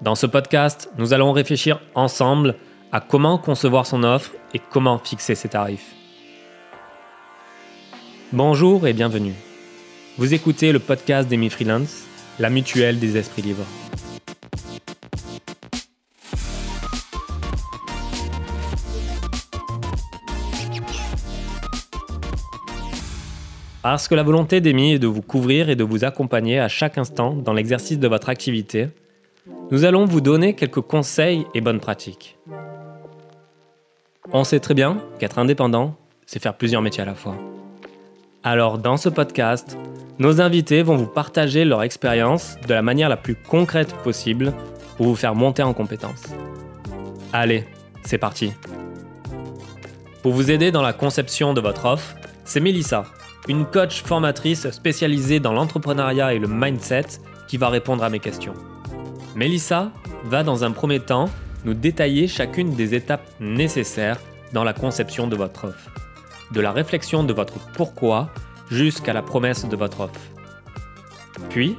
Dans ce podcast, nous allons réfléchir ensemble à comment concevoir son offre et comment fixer ses tarifs. Bonjour et bienvenue. Vous écoutez le podcast d'Emi Freelance, la mutuelle des esprits libres. Parce que la volonté d'Emi est de vous couvrir et de vous accompagner à chaque instant dans l'exercice de votre activité, nous allons vous donner quelques conseils et bonnes pratiques. On sait très bien qu'être indépendant, c'est faire plusieurs métiers à la fois. Alors dans ce podcast, nos invités vont vous partager leur expérience de la manière la plus concrète possible pour vous faire monter en compétences. Allez, c'est parti. Pour vous aider dans la conception de votre offre, c'est Mélissa, une coach formatrice spécialisée dans l'entrepreneuriat et le mindset qui va répondre à mes questions. Mélissa va dans un premier temps nous détailler chacune des étapes nécessaires dans la conception de votre offre, de la réflexion de votre pourquoi jusqu'à la promesse de votre offre. Puis,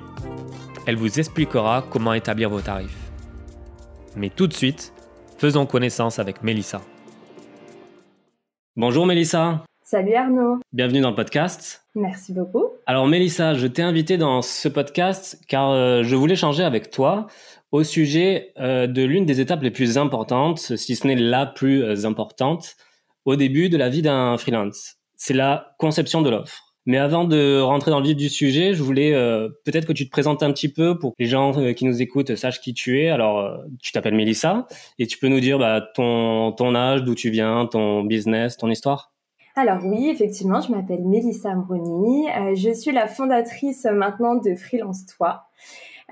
elle vous expliquera comment établir vos tarifs. Mais tout de suite, faisons connaissance avec Mélissa. Bonjour Mélissa. Salut Arnaud. Bienvenue dans le podcast. Merci beaucoup. Alors Mélissa, je t'ai invité dans ce podcast car euh, je voulais changer avec toi au sujet euh, de l'une des étapes les plus importantes, si ce n'est la plus euh, importante, au début de la vie d'un freelance. C'est la conception de l'offre. Mais avant de rentrer dans le vif du sujet, je voulais peut-être que tu te présentes un petit peu pour que les gens qui nous écoutent sachent qui tu es. Alors, tu t'appelles Mélissa et tu peux nous dire bah, ton, ton âge, d'où tu viens, ton business, ton histoire alors oui, effectivement, je m'appelle Mélissa Ambroni. Euh, je suis la fondatrice maintenant de Freelance Toi.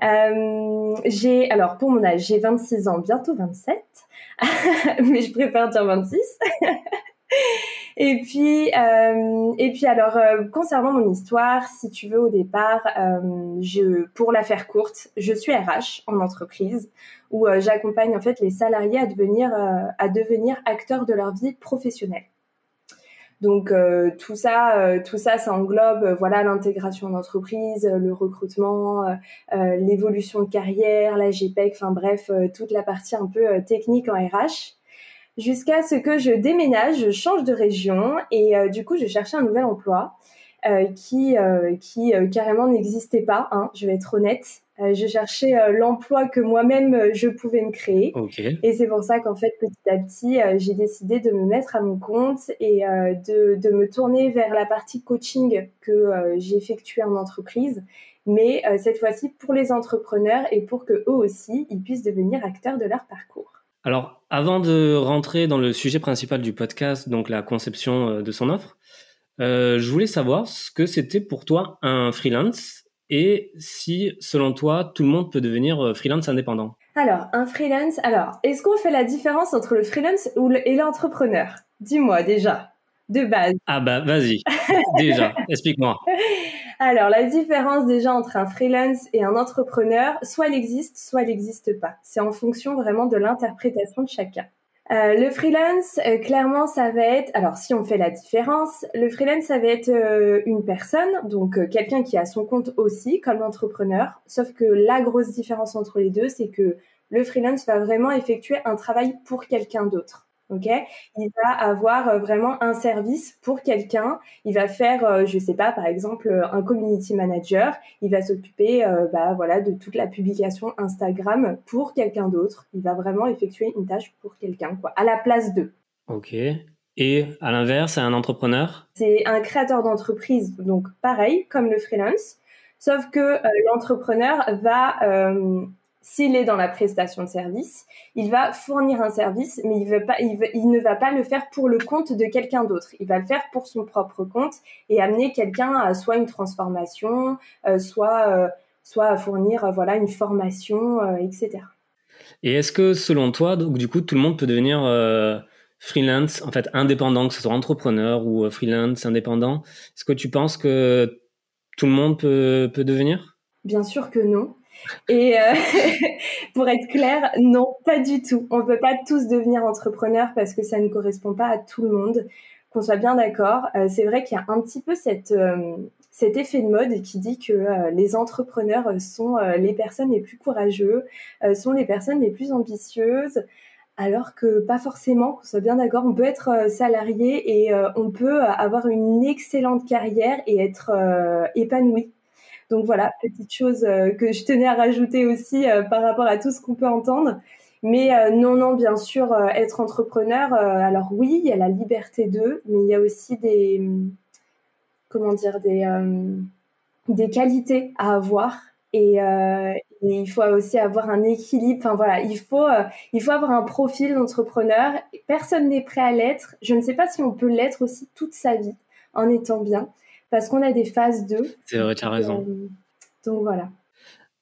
Euh, j'ai, alors pour mon âge, j'ai 26 ans, bientôt 27, mais je préfère dire 26. et puis, euh, et puis alors concernant mon histoire, si tu veux au départ, pour la faire courte, je suis RH en entreprise où j'accompagne en fait les salariés à devenir à devenir acteurs de leur vie professionnelle. Donc euh, tout ça, euh, tout ça, ça englobe euh, voilà l'intégration d'entreprise, le recrutement, l'évolution de carrière, la GPEC, enfin bref, toute la partie un peu technique en RH. Jusqu'à ce que je déménage, je change de région et du coup je cherchais un nouvel emploi. Qui, qui carrément n'existait pas. Hein, je vais être honnête. Je cherchais l'emploi que moi-même je pouvais me créer. Et c'est pour ça qu'en fait, petit à petit, j'ai décidé de me mettre à mon compte et de, de, me tourner vers la partie coaching que j'ai effectuée en entreprise. Mais cette fois-ci pour les entrepreneurs et pour que eux aussi, ils puissent devenir acteurs de leur parcours. Alors, avant de rentrer dans le sujet principal du podcast, donc la conception de son offre, euh, je voulais savoir ce que c'était pour toi un freelance et si, selon toi, tout le monde peut devenir euh, freelance indépendant? Alors, un freelance, alors, est-ce qu'on fait la différence entre le freelance et l'entrepreneur? Dis-moi déjà, de base. Ah bah vas-y, déjà, explique-moi. Alors, la différence déjà entre un freelance et un entrepreneur, soit elle existe, soit elle n'existe pas. C'est en fonction vraiment de l'interprétation de chacun. Euh, le freelance, euh, clairement, ça va être, alors si on fait la différence, le freelance, ça va être euh, une personne, donc quelqu'un qui a son compte aussi comme entrepreneur, sauf que la grosse différence entre les deux, c'est que le freelance va vraiment effectuer un travail pour quelqu'un d'autre. Ok, il va avoir euh, vraiment un service pour quelqu'un. Il va faire, euh, je sais pas, par exemple, euh, un community manager. Il va s'occuper, bah voilà, de toute la publication Instagram pour quelqu'un d'autre. Il va vraiment effectuer une tâche pour quelqu'un, quoi, à la place d'eux. Ok. Et à l'inverse, un entrepreneur? C'est un créateur d'entreprise, donc pareil, comme le freelance, sauf que l'entrepreneur va s'il est dans la prestation de service, il va fournir un service, mais il, veut pas, il, ne va pas le faire pour le compte de quelqu'un d'autre. Il va le faire pour son propre compte et amener quelqu'un à soit une transformation, euh, soit, euh, soit à fournir euh, voilà une formation, etc. Et est-ce que selon toi, donc, du coup, tout le monde peut devenir freelance, en fait indépendant, que ce soit entrepreneur ou freelance indépendant? Est-ce que tu penses que tout le monde peut, peut devenir? Bien sûr que non. Et euh, pour être clair, non, pas du tout. On ne peut pas tous devenir entrepreneurs parce que ça ne correspond pas à tout le monde. Qu'on soit bien d'accord, euh, c'est vrai qu'il y a un petit peu euh, cet effet de mode qui dit que les entrepreneurs sont les personnes les plus courageuses, euh, sont les personnes les plus ambitieuses, alors que pas forcément, qu'on soit bien d'accord, on peut être salarié et on peut avoir une excellente carrière et être épanoui. Donc voilà, petite chose que je tenais à rajouter aussi par rapport à tout ce qu'on peut entendre. Mais non, non, bien sûr, être entrepreneur, alors oui, il y a la liberté d'eux, mais il y a aussi des, comment dire, des, euh, des qualités à avoir. Euh, et, il faut aussi avoir un équilibre. Enfin voilà, il faut, euh, il faut avoir un profil d'entrepreneur. Personne n'est prêt à l'être. Je ne sais pas si on peut l'être aussi toute sa vie en étant bien, parce qu'on a des phases 2. C'est vrai, tu as raison. donc voilà.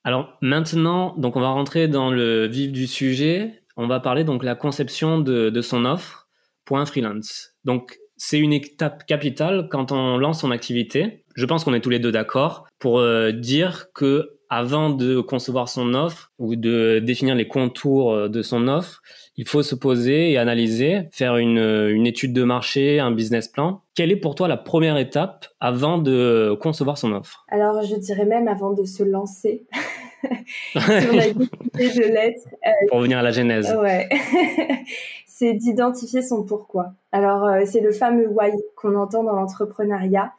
Alors maintenant, donc on va rentrer dans le vif du sujet. On va parler donc la conception de, de son offre pour un freelance. Donc c'est une étape capitale quand on lance son activité. Je pense qu'on est tous les deux d'accord pour euh, dire que avant de concevoir son offre ou de définir les contours euh, de son offre, il faut se poser et analyser, faire une, euh, une étude de marché, un business plan. Quelle est pour toi la première étape avant de concevoir son offre? Alors, je dirais même avant de se lancer. si on a de l'être. pour revenir à la genèse. Ouais. c'est d'identifier son pourquoi. Alors, euh, c'est le fameux why qu'on entend dans l'entrepreneuriat.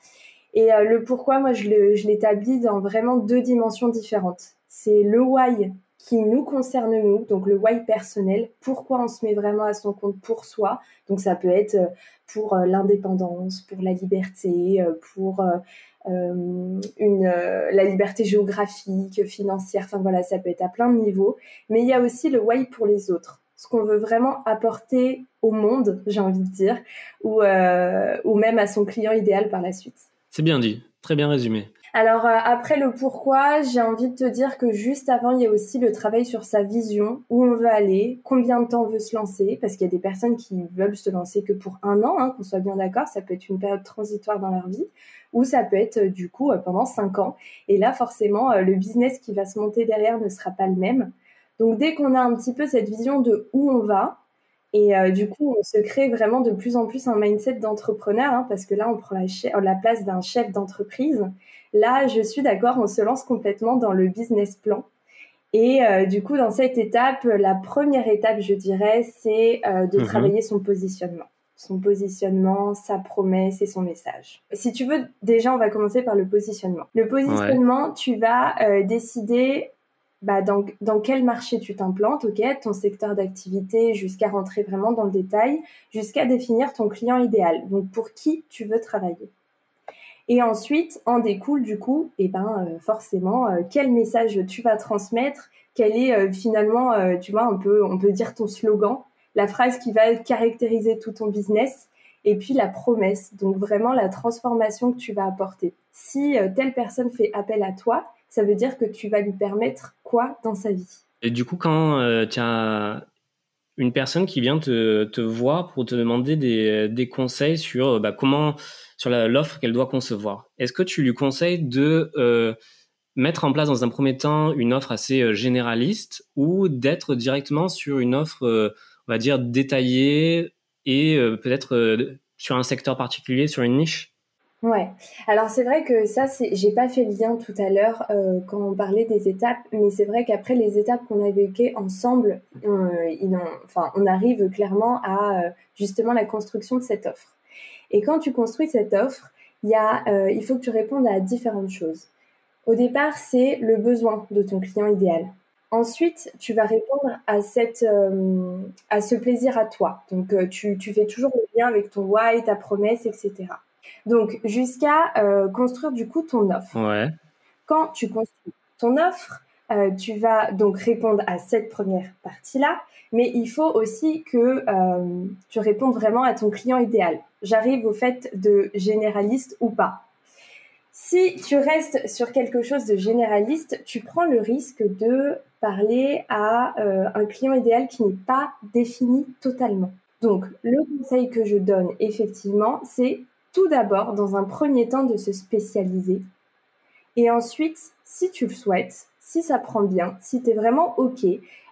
Et euh, le pourquoi, moi, je l'établis dans vraiment deux dimensions différentes. C'est le why qui nous concerne nous, donc le why personnel, pourquoi on se met vraiment à son compte pour soi. Donc ça peut être euh, pour l'indépendance, pour la liberté, pour une, la liberté géographique, financière, enfin voilà, ça peut être à plein de niveaux. Mais il y a aussi le why pour les autres ce qu'on veut vraiment apporter au monde, j'ai envie de dire, ou, euh, ou même à son client idéal par la suite. C'est bien dit, très bien résumé. Alors euh, après le pourquoi, j'ai envie de te dire que juste avant, il y a aussi le travail sur sa vision, où on veut aller, combien de temps on veut se lancer, parce qu'il y a des personnes qui veulent se lancer que pour un an, hein, qu'on soit bien d'accord, ça peut être une période transitoire dans leur vie, ou ça peut être du coup pendant cinq ans. Et là, forcément, euh, le business qui va se monter derrière ne sera pas le même. Donc dès qu'on a un petit peu cette vision de où on va, et euh, du coup, on se crée vraiment de plus en plus un mindset d'entrepreneur, hein, parce que là, on prend la, la place d'un chef d'entreprise. Là, je suis d'accord, on se lance complètement dans le business plan. Et euh, du coup, dans cette étape, la première étape, je dirais, c'est euh, de mhm. travailler son positionnement. Son positionnement, sa promesse et son message. Si tu veux, déjà, on va commencer par le positionnement. Le positionnement, tu vas décider bah, dans, dans, quel marché tu t'implantes, ok, ton secteur d'activité, jusqu'à rentrer vraiment dans le détail, jusqu'à définir ton client idéal. Donc pour qui tu veux travailler. Et ensuite, en découle du coup, et eh ben euh, forcément, euh, quel message tu vas transmettre, quel est euh, finalement, tu vois, on peut, on peut dire ton slogan, la phrase qui va caractériser tout ton business, et puis la promesse, donc vraiment la transformation que tu vas apporter. Si telle personne fait appel à toi, ça veut dire que tu vas lui permettre quoi dans sa vie? Du coup, quand euh, tu as une personne qui vient te, te voir pour te demander des, des conseils sur bah, comment sur l'offre qu'elle doit concevoir, est-ce que tu lui conseilles de euh, mettre en place dans un premier temps une offre assez euh, généraliste ou d'être directement sur une offre, on va dire, détaillée et peut-être sur un secteur particulier, sur une niche? Ouais. Alors c'est vrai que ça, j'ai pas fait le lien tout à l'heure euh, quand on parlait des étapes, mais c'est vrai qu'après les étapes qu'on a évoquées ensemble, on, enfin, on arrive clairement à euh, justement la construction de cette offre. Et quand tu construis cette offre, il y a, euh, il faut que tu répondes à différentes choses. Au départ, c'est le besoin de ton client idéal. Ensuite, tu vas répondre à, cette, à ce plaisir à toi. Donc, tu, tu fais toujours le lien avec ton why, ta promesse, etc. Donc, jusqu'à euh, construire du coup ton offre. Ouais. Quand tu construis ton offre, euh, tu vas donc répondre à cette première partie-là, mais il faut aussi que euh, tu répondes vraiment à ton client idéal. J'arrive au fait de généraliste ou pas. Si tu restes sur quelque chose de généraliste, tu prends le risque de parler à un client idéal qui n'est pas défini totalement. Donc, le conseil que je donne effectivement, c'est tout d'abord, dans un premier temps, de se spécialiser. Et ensuite, si tu le souhaites, si ça prend bien, si tu es vraiment OK,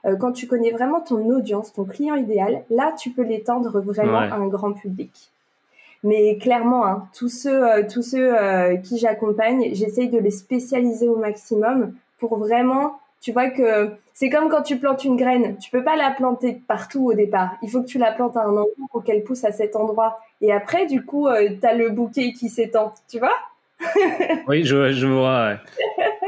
euh, quand tu connais vraiment ton audience, ton client idéal, là, tu peux l'étendre vraiment à un grand public. Mais clairement, hein, tous ceux, euh, tous ceux euh, qui j'accompagne, j'essaye de les spécialiser au maximum pour vraiment, tu vois que c'est comme quand tu plantes une graine, tu peux pas la planter partout au départ. Il faut que tu la plantes à un endroit pour qu'elle pousse à cet endroit. Et après, du coup, euh, tu as le bouquet qui s'étend, tu vois? Oui, je, je vois.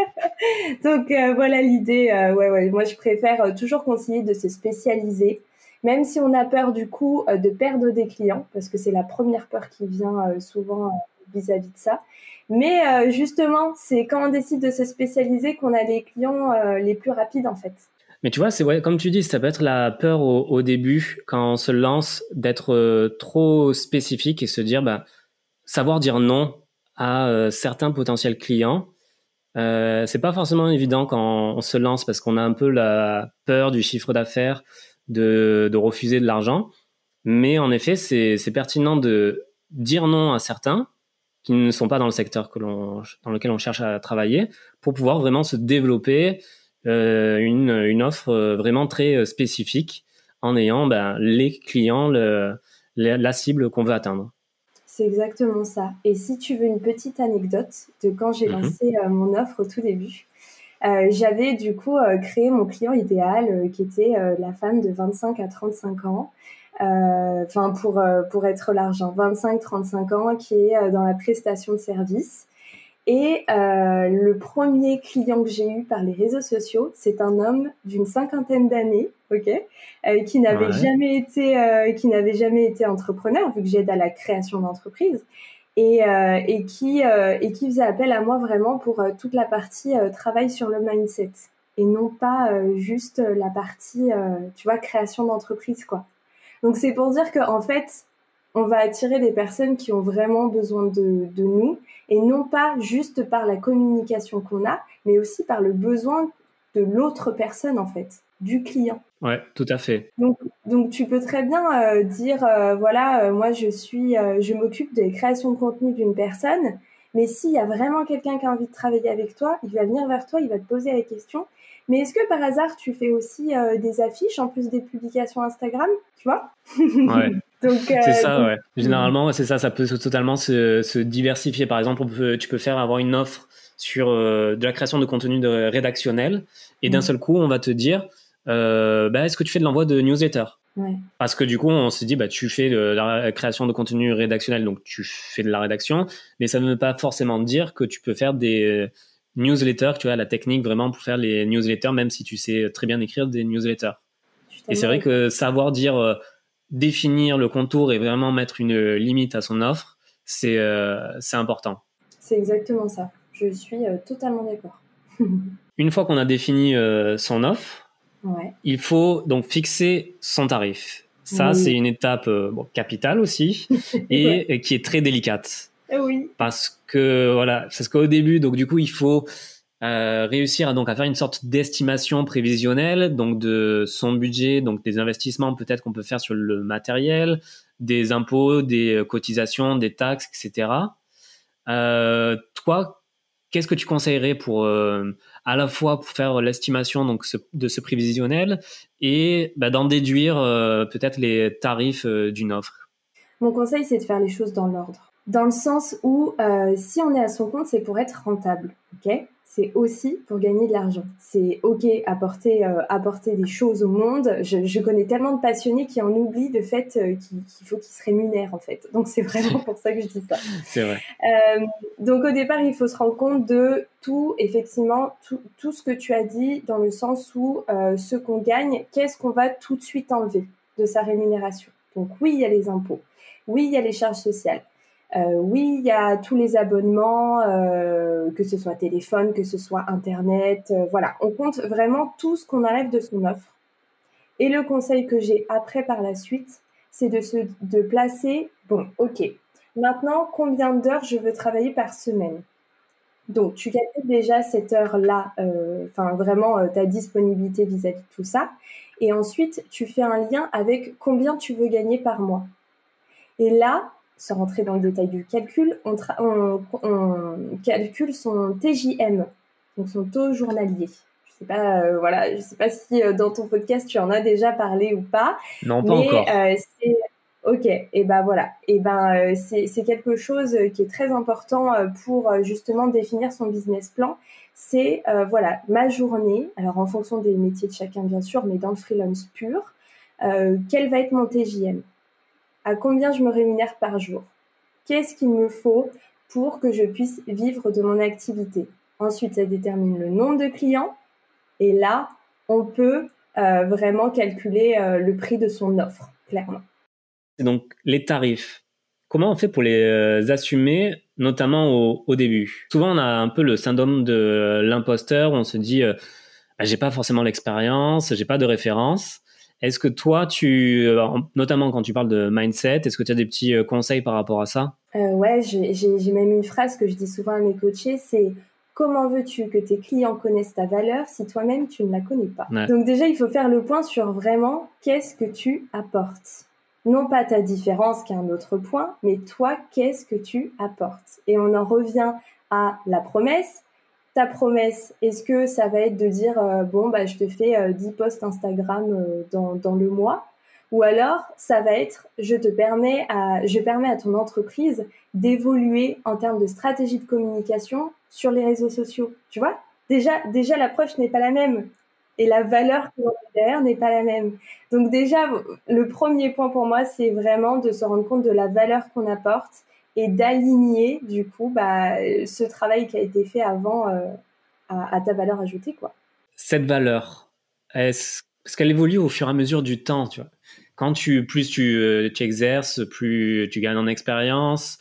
Donc voilà l'idée. ouais, ouais. Moi, je préfère toujours conseiller de se spécialiser même si on a peur du coup euh, de perdre des clients, parce que c'est la première peur qui vient euh, souvent euh, vis-à-vis de ça. Mais justement, c'est quand on décide de se spécialiser qu'on a les clients les plus rapides en fait. Mais tu vois, c'est comme tu dis, ça peut être la peur au, début quand on se lance d'être trop spécifique et se dire, bah, savoir dire non à certains potentiels clients. Euh, c'est pas forcément évident quand on se lance parce qu'on a un peu la peur du chiffre d'affaires, de, refuser de l'argent. Mais en effet, c'est pertinent de dire non à certains qui ne sont pas dans le secteur que dans lequel on cherche à travailler pour pouvoir vraiment se développer euh, une, une, offre euh, vraiment très euh, spécifique en ayant ben, les clients, le, la cible qu'on veut atteindre. C'est exactement ça. Et si tu veux une petite anecdote de quand j'ai mhm. lancé mon offre au tout début, euh, j'avais du coup euh, créé mon client idéal euh, qui était la femme de 25 à 35 ans. Enfin, pour, pour être l'argent, 25-35 ans, qui est dans la prestation de service. Et le premier client que j'ai eu par les réseaux sociaux, c'est un homme d'une cinquantaine d'années, ok, qui n'avait jamais été, qui n'avait jamais été entrepreneur, vu que j'aide à la création d'entreprise et, euh, et, qui, euh, et qui faisait appel à moi vraiment pour euh, toute la partie travail sur le mindset et non pas juste la partie, tu vois, création d'entreprise, quoi. Donc c'est pour dire qu'en fait, on va attirer des personnes qui ont vraiment besoin de, de nous et non pas juste par la communication qu'on a, mais aussi par le besoin de l'autre personne, en fait du client. Ouais, tout à fait. Donc, donc tu peux très bien euh, dire, euh, voilà, euh, moi je suis, je m'occupe des créations de contenu d'une personne, mais s'il y a vraiment quelqu'un qui a envie de travailler avec toi, il va venir vers toi, il va te poser la question. Mais est-ce que par hasard tu fais aussi des affiches en plus des publications Instagram, tu vois? Ouais. c'est ça, ouais. Généralement, c'est ça, ça peut totalement se, se diversifier. Par exemple, tu peux faire avoir une offre sur de la création de contenu de rédactionnel, et d'un mm. seul coup, on va te dire euh, bah, est-ce que tu fais de l'envoi de newsletter? Parce que du coup, on s'est dit, bah, tu fais de la création de contenu rédactionnel, donc tu fais de la rédaction, mais ça ne veut pas forcément dire que tu peux faire des euh, newsletters, tu vois, la technique vraiment pour faire les newsletters, même si tu sais très bien écrire des newsletters. Et c'est vrai que savoir dire, euh, définir le contour et vraiment mettre une limite à son offre, c'est c'est important. C'est exactement ça. Je suis totalement d'accord. une fois qu'on a défini son offre, il faut donc fixer son tarif. Ça, c'est une étape euh, capitale aussi et qui est très délicate. Eh oui. Parce que voilà, parce qu'au début, donc du coup, il faut euh, réussir à donc à faire une sorte d'estimation prévisionnelle, donc de son budget, donc des investissements peut-être qu'on peut faire sur le matériel, des impôts, des cotisations, des taxes, etc. Euh, toi, qu'est-ce que tu conseillerais pour euh, à la fois pour faire l'estimation donc de ce prévisionnel et bah, d'en déduire euh, peut-être les tarifs euh, d'une offre? Mon conseil, c'est de faire les choses dans l'ordre. Dans le sens où si on est à son compte, c'est pour être rentable, ok? C'est aussi pour gagner de l'argent. C'est ok apporter euh, apporter des choses au monde. Je, connais tellement de passionnés qui en oublient de fait euh, qu'il faut qu'ils se rémunèrent en fait. Donc c'est vraiment pour ça que je dis ça. C'est vrai. Euh, donc au départ, il faut se rendre compte de tout, effectivement, tout, tout ce que tu as dit dans le sens où ce qu'on gagne, qu'est-ce qu'on va tout de suite enlever de sa rémunération? Donc oui, il y a les impôts. Oui, il y a les charges sociales. Euh, oui, il y a tous les abonnements, euh, que ce soit téléphone, que ce soit Internet. Euh, voilà, on compte vraiment tout ce qu'on enlève de son offre. Et le conseil que j'ai après par la suite, c'est de, se, de placer, bon, ok, maintenant, combien d'heures je veux travailler par semaine? Donc, tu calcules déjà cette heure-là, enfin vraiment ta disponibilité vis à -vis de tout ça. Et ensuite, tu fais un lien avec combien tu veux gagner par mois. Et là, sans rentrer dans le détail du calcul, on, calcule son TJM, donc son taux journalier. Je sais pas, euh, voilà, je sais pas si euh, dans ton podcast tu en as déjà parlé ou pas. Non, pas encore. Euh, Ok, et ben voilà, et ben c'est quelque chose qui est très important pour justement définir son business plan. C'est voilà ma journée, alors en fonction des métiers de chacun bien sûr, mais dans le freelance pur, quel va être mon TJM À combien je me rémunère par jour Qu'est-ce qu'il me faut pour que je puisse vivre de mon activité? Ensuite, ça détermine le nombre de clients, et là, on peut vraiment calculer le prix de son offre, clairement donc les tarifs. Comment on fait pour les euh, assumer, notamment au, début? Souvent, on a un peu le syndrome de l'imposteur. on se dit, euh, bah, j'ai pas forcément l'expérience, j'ai pas de référence. Est-ce que toi, tu, euh, notamment quand tu parles de mindset, est-ce que tu as des petits conseils par rapport à ça? Ouais, j'ai même une phrase que je dis souvent à mes coachés, c'est Comment veux-tu que tes clients connaissent ta valeur si toi-même tu ne la connais pas Donc déjà, il faut faire le point sur vraiment qu'est-ce que tu apportes. Non pas ta différence qui est un autre point, mais toi, qu'est-ce que tu apportes? Et on en revient à la promesse. Ta promesse, est-ce que ça va être de dire euh, bon bah je te fais 10 euh, posts Instagram euh, dans, dans, le mois? Ou alors ça va être je te permets à je permets à ton entreprise d'évoluer en termes de stratégie de communication sur les réseaux sociaux. Tu vois? Déjà déjà l'approche n'est pas la même et la valeur qu'on a derrière n'est pas la même. Donc déjà, le premier point pour moi, c'est vraiment de se rendre compte de la valeur qu'on apporte et d'aligner du coup bah, ce travail qui a été fait avant euh, à, ta valeur ajoutée. Quoi. Cette valeur, est-ce qu'elle évolue au fur et à mesure du temps tu vois? Quand tu, plus tu, euh, exerces, plus tu gagnes en expérience,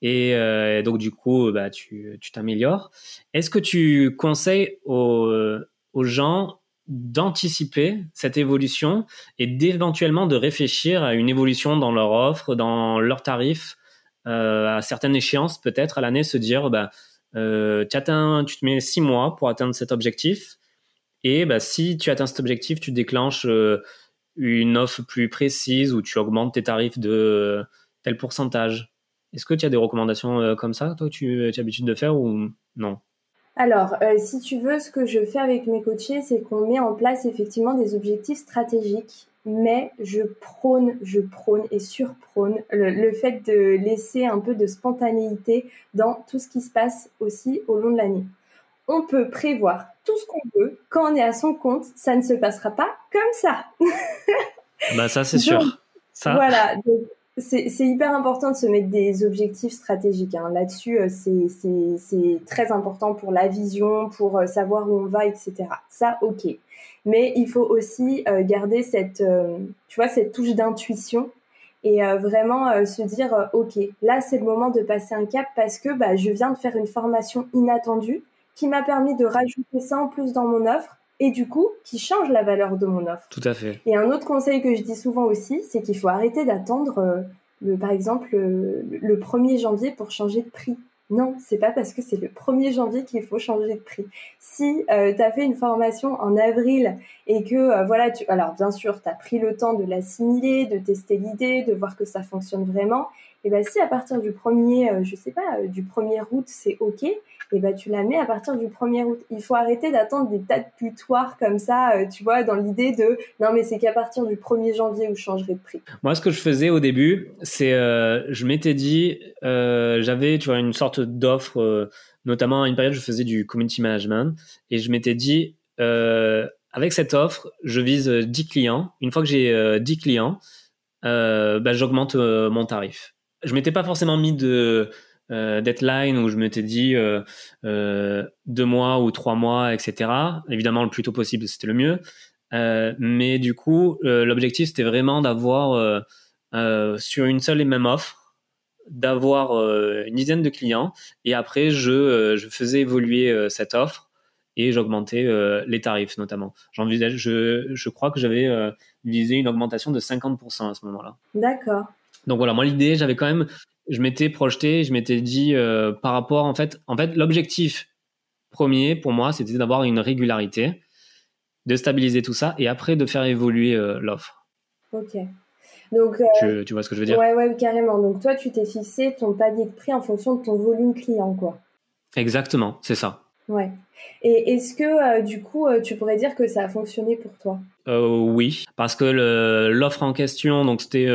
et, euh, donc du coup bah, tu t'améliores. Est-ce que tu conseilles aux, aux gens d'anticiper cette évolution et d'éventuellement de réfléchir à une évolution dans leur offre, dans leurs tarifs, à certaines échéances peut-être à l'année, se dire bah, euh, tu, tu te mets six mois pour atteindre cet objectif. Et bah, si tu atteins cet objectif, tu déclenches euh, une offre plus précise ou tu augmentes tes tarifs de tel pourcentage. Est-ce que tu as des recommandations comme ça, toi, tu, tu as l'habitude de faire ou non? Alors, euh, si tu veux, ce que je fais avec mes coachés, c'est qu'on met en place effectivement des objectifs stratégiques, mais je prône, je prône et surprône le, le fait de laisser un peu de spontanéité dans tout ce qui se passe aussi au long de l'année. On peut prévoir tout ce qu'on veut. Quand on est à son compte, ça ne se passera pas comme ça. bah ça, c'est sûr. Ça... Voilà. C'est hyper important de se mettre des objectifs stratégiques. Hein. Là-dessus, euh, c'est très important pour la vision, pour euh, savoir où on va, etc. Ça, ok. Mais il faut aussi euh, garder cette, tu vois, cette touche d'intuition et vraiment se dire, ok, là, c'est le moment de passer un cap parce que bah, je viens de faire une formation inattendue qui m'a permis de rajouter ça en plus dans mon offre et du coup qui change la valeur de mon offre. Tout à fait. Et un autre conseil que je dis souvent aussi, c'est qu'il faut arrêter d'attendre, euh, le, par exemple, le, 1er janvier pour changer de prix. Non, c'est pas parce que c'est le 1er janvier qu'il faut changer de prix. Si euh, tu as fait une formation en avril et que euh, voilà, tu alors bien sûr, tu as pris le temps de l'assimiler, de tester l'idée, de voir que ça fonctionne vraiment, et ben si à partir du 1er je sais pas, du 1er août, c'est OK, et bah, tu la mets à partir du 1er août. Il faut arrêter d'attendre des tas de putoirs comme ça, euh, tu vois, dans l'idée de non, mais c'est qu'à partir du 1er janvier où je changerai de prix. Moi, ce que je faisais au début, c'est euh, je m'étais dit, euh, j'avais, tu vois, une sorte d'offre, notamment à une période, je faisais du community management et je m'étais dit, avec cette offre, je vise 10 clients. Une fois que j'ai 10 clients, bah, j'augmente mon tarif. Je m'étais pas forcément mis de euh, deadline où je m'étais dit euh, euh, deux mois ou trois mois, etc. Évidemment, le plus tôt possible, c'était le mieux. mais du coup, l'objectif, c'était vraiment d'avoir sur une seule et même offre, d'avoir une dizaine de clients. Et après, je, je faisais évoluer cette offre et j'augmentais les tarifs notamment. J'envisage, je, je crois que j'avais visé une augmentation de 50% à ce moment-là. D'accord. Donc voilà, moi l'idée, j'avais quand même je m'étais projeté, je m'étais dit euh, par rapport en fait, en fait l'objectif premier pour moi c'était d'avoir une régularité, de stabiliser tout ça et après de faire évoluer euh, l'offre. Ok. Donc, euh, tu, vois ce que je veux dire? Ouais, ouais, carrément. Donc toi, tu t'es fixé ton palier de prix en fonction de ton volume client, quoi. Exactement, c'est ça. Ouais. Et est-ce que du coup, tu pourrais dire que ça a fonctionné pour toi? Oui, parce que l'offre en question, donc c'était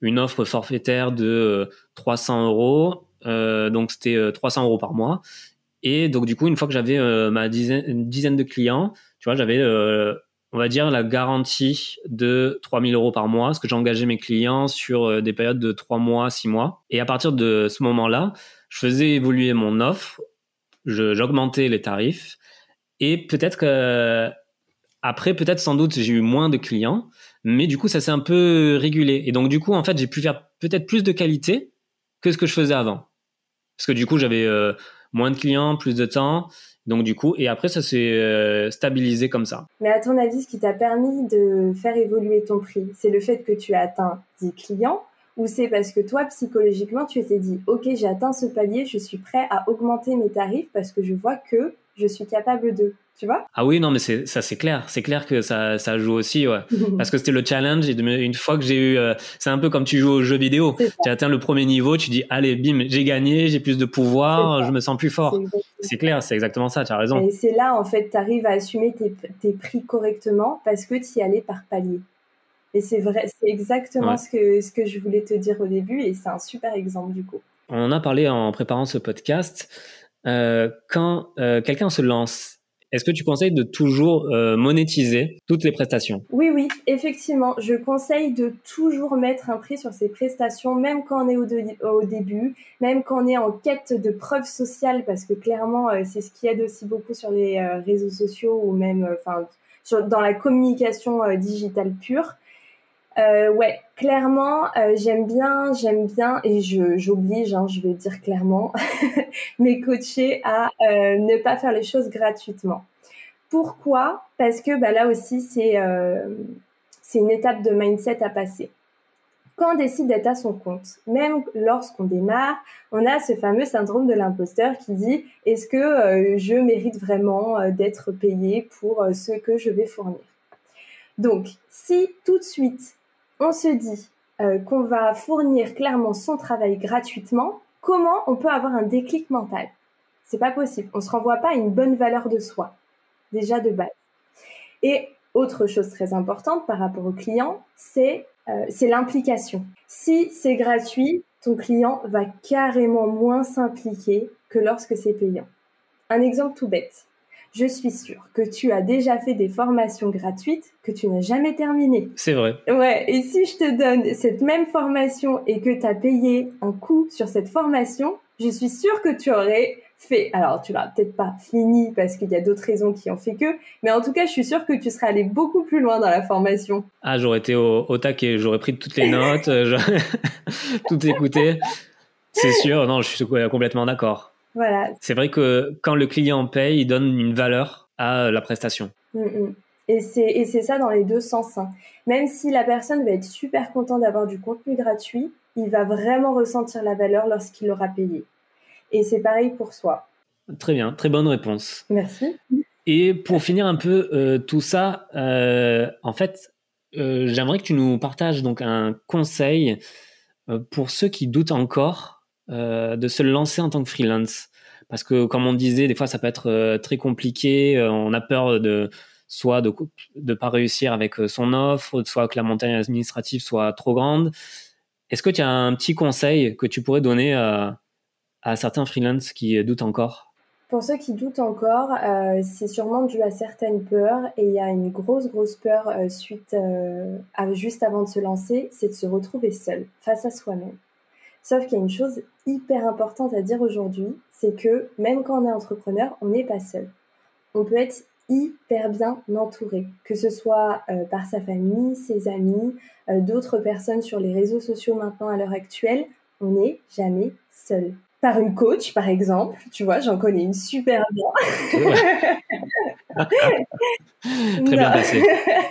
une offre forfaitaire de 300 euros, donc c'était 300 euros par mois. Et donc du coup, une fois que j'avais ma dizaine, une dizaine de clients, tu vois, j'avais on va dire, la garantie de 3000 euros par mois, parce que engagé mes clients sur euh, des périodes de 3 mois, 6 mois. Et à partir de ce moment-là, je faisais évoluer mon offre, j'augmentais les tarifs, et peut-être que après, peut-être sans doute, j'ai eu moins de clients, mais du coup, ça s'est un peu régulé. Et donc, du coup, en fait, j'ai pu faire peut-être plus de qualité que ce que je faisais avant. Parce que du coup, j'avais euh, moins de clients, plus de temps, donc du coup, et après ça s'est euh, stabilisé comme ça. Mais à ton avis, ce qui t'a permis de faire évoluer ton prix, c'est le fait que tu as atteint 10 clients ou c'est parce que toi, psychologiquement, tu t'es dit, OK, j'ai atteint ce palier, je suis prêt à augmenter mes tarifs parce que je vois que je suis capable de, tu vois? Ah oui, non, mais c'est ça, c'est clair. C'est clair que ça, ça joue aussi, ouais. Parce que c'était le challenge. Et une fois que j'ai eu, euh, c'est un peu comme tu joues aux jeux vidéo. Tu atteins le premier niveau, tu dis, allez, bim, j'ai gagné, j'ai plus de pouvoir, je me sens plus fort. C'est clair, c'est exactement ça. Tu as raison. Et c'est là, en fait, tu arrives à assumer tes, tes prix correctement parce que tu y allais par palier. Et c'est vrai, c'est exactement ce que ce que je voulais te dire au début, et c'est un super exemple du coup. On en a parlé en préparant ce podcast. Euh, quand euh, quelqu'un se lance, est-ce que tu conseilles de toujours euh, monétiser toutes les prestations? Oui, oui, effectivement. Je conseille de toujours mettre un prix sur ses prestations, même quand on est au, au début, même quand on est en quête de preuves sociales, parce que clairement, c'est ce qui aide aussi beaucoup sur les réseaux sociaux ou même enfin, dans la communication digitale pure. Euh, ouais, clairement, euh, j'aime bien, j'aime bien, et je j'oblige, hein, je vais dire clairement, mes coachés à euh, ne pas faire les choses gratuitement. Pourquoi? Parce que bah, là aussi, c'est euh, c'est une étape de mindset à passer. Quand on décide d'être à son compte, même lorsqu'on démarre, on a ce fameux syndrome de l'imposteur qui dit est-ce que euh, je mérite vraiment euh, d'être payé pour ce que je vais fournir? Donc, si tout de suite on se dit euh, qu'on va fournir clairement son travail gratuitement, comment on peut avoir un déclic mental? C'est pas possible. On se renvoie pas à une bonne valeur de soi, déjà de base. Et autre chose très importante par rapport au client, c'est euh, l'implication. Si c'est gratuit, ton client va carrément moins s'impliquer que lorsque c'est payant. Un exemple tout bête je suis sûre que tu as déjà fait des formations gratuites que tu n'as jamais terminées. C'est vrai. Ouais, et si je te donne cette même formation et que tu as payé un coût sur cette formation, je suis sûre que tu aurais fait. Alors, tu l'as peut-être pas fini parce qu'il y a d'autres raisons qui ont fait que, mais en tout cas, je suis sûre que tu serais allé beaucoup plus loin dans la formation. Ah, j'aurais été au, au taquet, j'aurais pris toutes les notes, euh, tout écouté. C'est sûr, non, je suis complètement d'accord. Voilà. C'est vrai que quand le client paye, il donne une valeur à la prestation. Mm, mm. Et c'est ça dans les deux sens. Hein. Même si la personne va être super contente d'avoir du contenu gratuit, il va vraiment ressentir la valeur lorsqu'il l'aura payé. Et c'est pareil pour soi. Très bien, très bonne réponse. Merci. Et pour finir un peu euh, tout ça, euh, en fait, euh, j'aimerais que tu nous partages donc un conseil pour ceux qui doutent encore euh, de se lancer en tant que freelance. Parce que, comme on disait, des fois, ça peut être euh, très compliqué. Euh, on a peur de soit de ne pas réussir avec son offre, soit que la montagne administrative soit trop grande. Est-ce que tu as un petit conseil que tu pourrais donner à, certains freelances qui doutent encore? Pour ceux qui doutent encore, c'est sûrement dû à certaines peurs et il y a une grosse grosse peur suite à, juste avant de se lancer, c'est de se retrouver seul face à soi-même. Sauf qu'il y a une chose hyper importante à dire aujourd'hui, c'est que même quand on est entrepreneur, on n'est pas seul. On peut être hyper bien entouré, que ce soit euh, par sa famille, ses amis, euh, d'autres personnes sur les réseaux sociaux maintenant à l'heure actuelle. On n'est jamais seul. Par une coach, par exemple, tu vois, j'en connais une super bien. Très bien passé.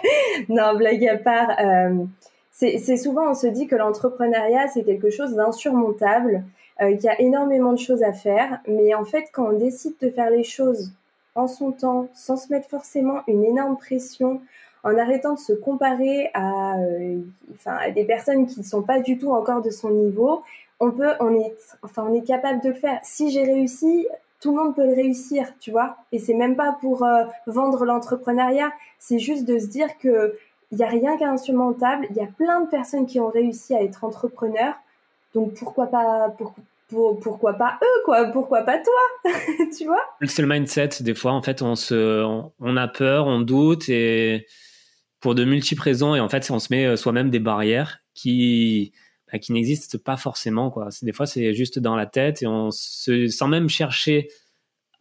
non, blague à part. Euh, c'est souvent, on se dit que l'entrepreneuriat, c'est quelque chose d'insurmontable, euh, qu'il y a énormément de choses à faire, mais en fait, quand on décide de faire les choses en son temps, sans se mettre forcément une énorme pression, en arrêtant de se comparer à, euh, enfin, à des personnes qui ne sont pas du tout encore de son niveau, on peut, on est, enfin, on est capable de le faire. Si j'ai réussi, tout le monde peut le réussir, tu vois. Et c'est même pas pour euh, vendre l'entrepreneuriat, c'est juste de se dire que il y a rien insurmontable. Il y a plein de personnes qui ont réussi à être entrepreneurs, donc pourquoi pas pourquoi pas eux quoi? Pourquoi pas toi? Tu vois? C'est le mindset. Des fois, en fait, on se, on, a peur, on doute et pour de multiples raisons et en fait, on se met euh, soi-même des barrières qui bah, qui n'existent pas forcément quoi. Des fois, c'est juste dans la tête et on se, sans même chercher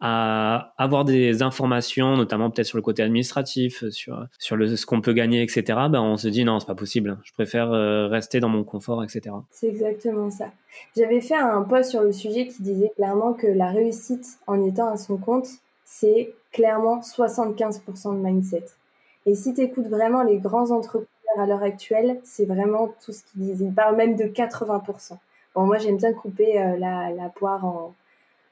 à avoir des informations, notamment peut-être sur le côté administratif, sur, sur le, ce qu'on peut gagner, etc., ben on se dit non, c'est pas possible. Je préfère euh, rester dans mon confort, etc. C'est exactement ça. J'avais fait un post sur le sujet qui disait clairement que la réussite en étant à son compte, c'est clairement 75% de mindset. Et si tu écoutes vraiment les grands entrepreneurs à l'heure actuelle, c'est vraiment tout ce qu'ils disent. Ils parlent même de 80%. Bon, moi, j'aime bien couper euh, la, la poire en,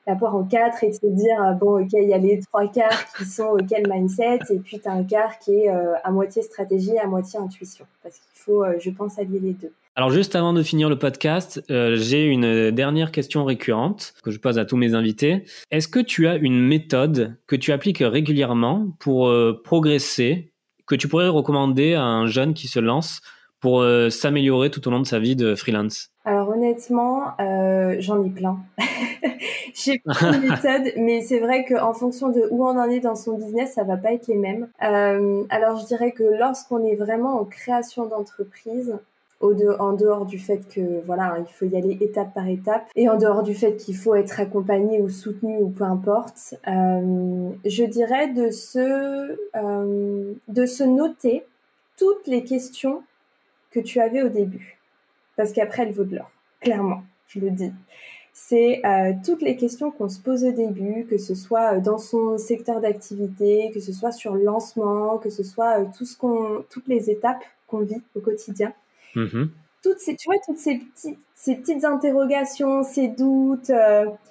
la poire en quatre et se dire euh, bon ok il y a les trois quarts qui sont auquel mindset et puis tu as un quart qui est euh, à moitié stratégie à moitié intuition parce qu'il faut euh, je pense allier les deux. Alors juste avant de finir le podcast, j'ai une dernière question récurrente que je pose à tous mes invités. Est-ce que tu as une méthode que tu appliques régulièrement pour progresser, que tu pourrais recommander à un jeune qui se lance pour s'améliorer tout au long de sa vie de freelance? Alors honnêtement, j'en ai plein. J'ai pas de méthode, mais c'est vrai qu'en fonction de où on en est dans son business, ça va pas être les mêmes. Euh, alors je dirais que lorsqu'on est vraiment en création d'entreprise, en dehors du fait que voilà, il faut y aller étape par étape, et en dehors du fait qu'il faut être accompagné ou soutenu ou peu importe, euh, je dirais de se, euh, de se noter toutes les questions que tu avais au début, parce qu'après elles vaut de l'or, clairement, je le dis c'est euh, toutes les questions qu'on se pose au début, que ce soit euh, dans son secteur d'activité, que ce soit sur le lancement, que ce soit euh, tout ce qu'on, toutes les étapes qu'on vit au quotidien. Mm-hmm. Toutes ces, tu vois, toutes ces petites, ces petites interrogations, ces doutes,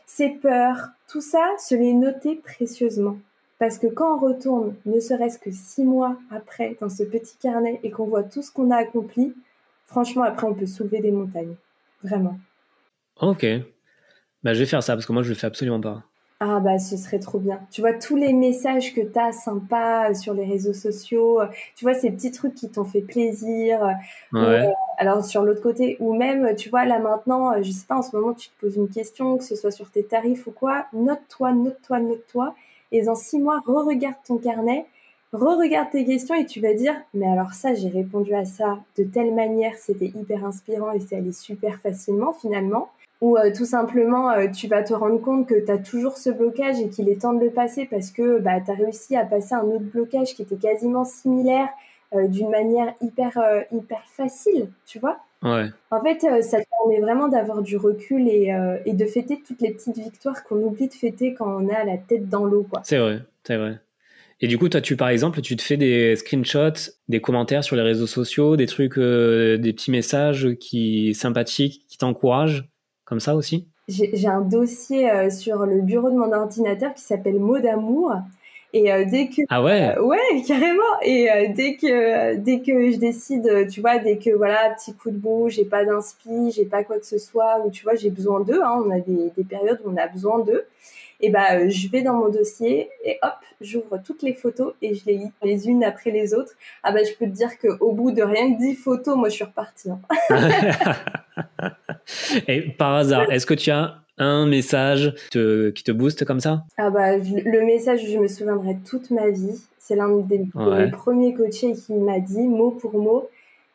ces peurs, tout ça, se les noter précieusement. Parce que quand on retourne, ne serait-ce que six mois après, dans ce petit carnet et qu'on voit tout ce qu'on a accompli, franchement, après, on peut soulever des montagnes. Vraiment. Ok. Bah, je vais faire ça parce que moi, je le fais absolument pas. Ah bah ce serait trop bien. Tu vois tous les messages que tu as sympas sur les réseaux sociaux, tu vois ces petits trucs qui t'ont fait plaisir. Ouais. Euh, alors sur l'autre côté ou même tu vois là maintenant, euh, je sais pas en ce moment tu te poses une question que ce soit sur tes tarifs ou quoi, note-toi, note-toi, note-toi et dans six mois re-regarde ton carnet, re-regarde tes questions et tu vas dire mais alors ça j'ai répondu à ça de telle manière, c'était hyper inspirant et c'est allé super facilement finalement ou euh, tout simplement euh, tu vas te rendre compte que tu as toujours ce blocage et qu'il est temps de le passer parce que bah, tu as réussi à passer un autre blocage qui était quasiment similaire euh, d'une manière hyper, hyper facile, tu vois. Ouais. En fait, ça te permet vraiment d'avoir du recul et, et, de fêter toutes les petites victoires qu'on oublie de fêter quand on a la tête dans l'eau. quoi. C'est vrai, c'est vrai. Et du coup, toi, tu, par exemple, tu te fais des screenshots, des commentaires sur les réseaux sociaux, des trucs, des petits messages qui sympathiques, qui t'encouragent comme ça aussi? J'ai un dossier euh, sur le bureau de mon ordinateur qui s'appelle Mots d'amour. Et euh, dès que ah ouais? euh, ouais carrément et dès que dès que je décide tu vois dès que voilà petit coup de bout j'ai pas d'inspi j'ai pas quoi que ce soit ou tu vois j'ai besoin d'eux hein, on a des, des périodes où on a besoin d'eux et bah euh, je vais dans mon dossier et hop, j'ouvre toutes les photos et je les lis les unes après les autres. Ah bah je peux te dire qu'au bout de rien que 10 photos, moi je suis repartie. Hein. et par hasard, est-ce que tu as un message qui te booste comme ça? Ah bah le message, je me souviendrai toute ma vie. C'est l'un des, premiers coachés qui m'a dit mot pour mot.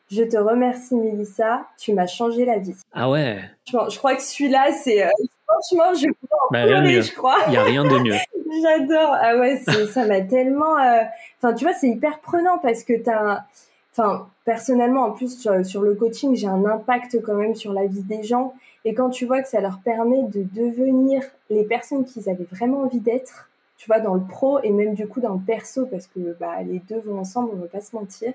Je te remercie Mélissa, tu m'as changé la vie. Ah ouais. Je, crois que celui-là, c'est euh, franchement, je peux en bah, je crois. Il n'y a rien de mieux. J'adore. Ah ouais, ça m'a tellement. Euh, enfin, tu vois, c'est hyper prenant parce que tu as. Enfin, personnellement, en plus, sur, le coaching, j'ai un impact quand même sur la vie des gens. Et quand tu vois que ça leur permet de devenir les personnes qu'ils avaient vraiment envie d'être, tu vois, dans le pro et même du coup dans le perso, parce que bah, les deux vont ensemble, on ne va pas se mentir.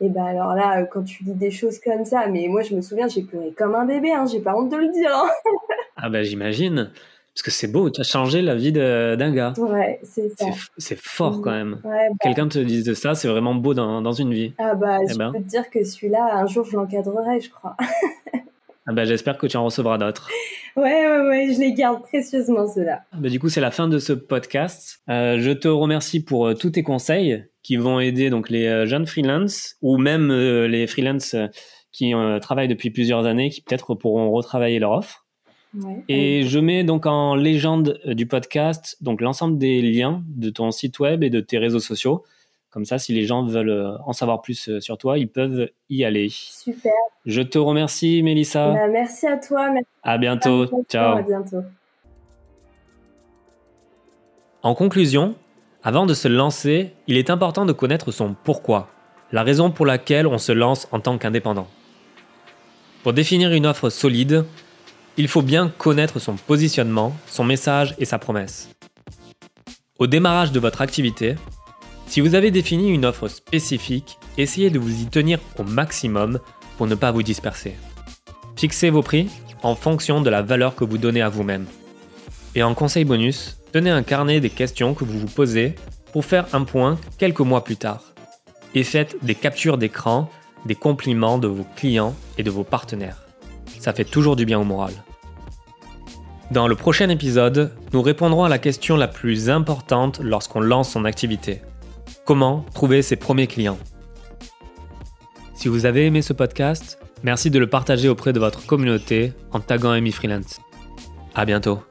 Et ben alors là, quand tu dis des choses comme ça, mais moi je me souviens, j'ai pleuré comme un bébé, hein, j'ai pas honte de le dire. Hein. ah ben j'imagine, parce que c'est beau, tu as changé la vie d'un gars. Ouais, c'est ça. C'est fort quand même. Ouais, bah Quelqu'un te dise ça, c'est vraiment beau dans, dans, une vie. Ah bah, eh je ben. peux te dire que celui-là, un jour je l'encadrerai, je crois. Ah bah, J'espère que tu en recevras d'autres. Ouais, ouais, ouais, je les garde précieusement, ceux-là. Bah, du coup, c'est la fin de ce podcast. Euh, je te remercie pour euh, tous tes conseils qui vont aider donc les euh, jeunes freelances ou même les freelances euh, qui travaillent depuis plusieurs années, qui peut-être pourront retravailler leur offre. Ouais, Et je mets donc en légende du podcast donc l'ensemble des liens de ton site web et de tes réseaux sociaux. Comme ça, si les gens veulent euh, en savoir plus euh, sur toi, ils peuvent y aller. Super. Je te remercie, Mélissa. Bah, merci à toi. Merci À bientôt. à Ciao. À bientôt. En conclusion, avant de se lancer, il est important de connaître son pourquoi, la raison pour laquelle on se lance en tant qu'indépendant. Pour définir une offre solide, il faut bien connaître son positionnement, son message et sa promesse. Au démarrage de votre activité, si vous avez défini une offre spécifique, essayez de vous y tenir au maximum pour ne pas vous disperser. Fixez vos prix en fonction de la valeur que vous donnez à vous-même. Et en conseil bonus, tenez un carnet des questions que vous vous posez pour faire un point quelques mois plus tard. Et faites des captures d'écran des compliments de vos clients et de vos partenaires. Ça fait toujours du bien au moral. Dans le prochain épisode, nous répondrons à la question la plus importante lorsqu'on lance son activité. Comment trouver ses premiers clients? Si vous avez aimé ce podcast, merci de le partager auprès de votre communauté en taguant Amy Freelance. À bientôt.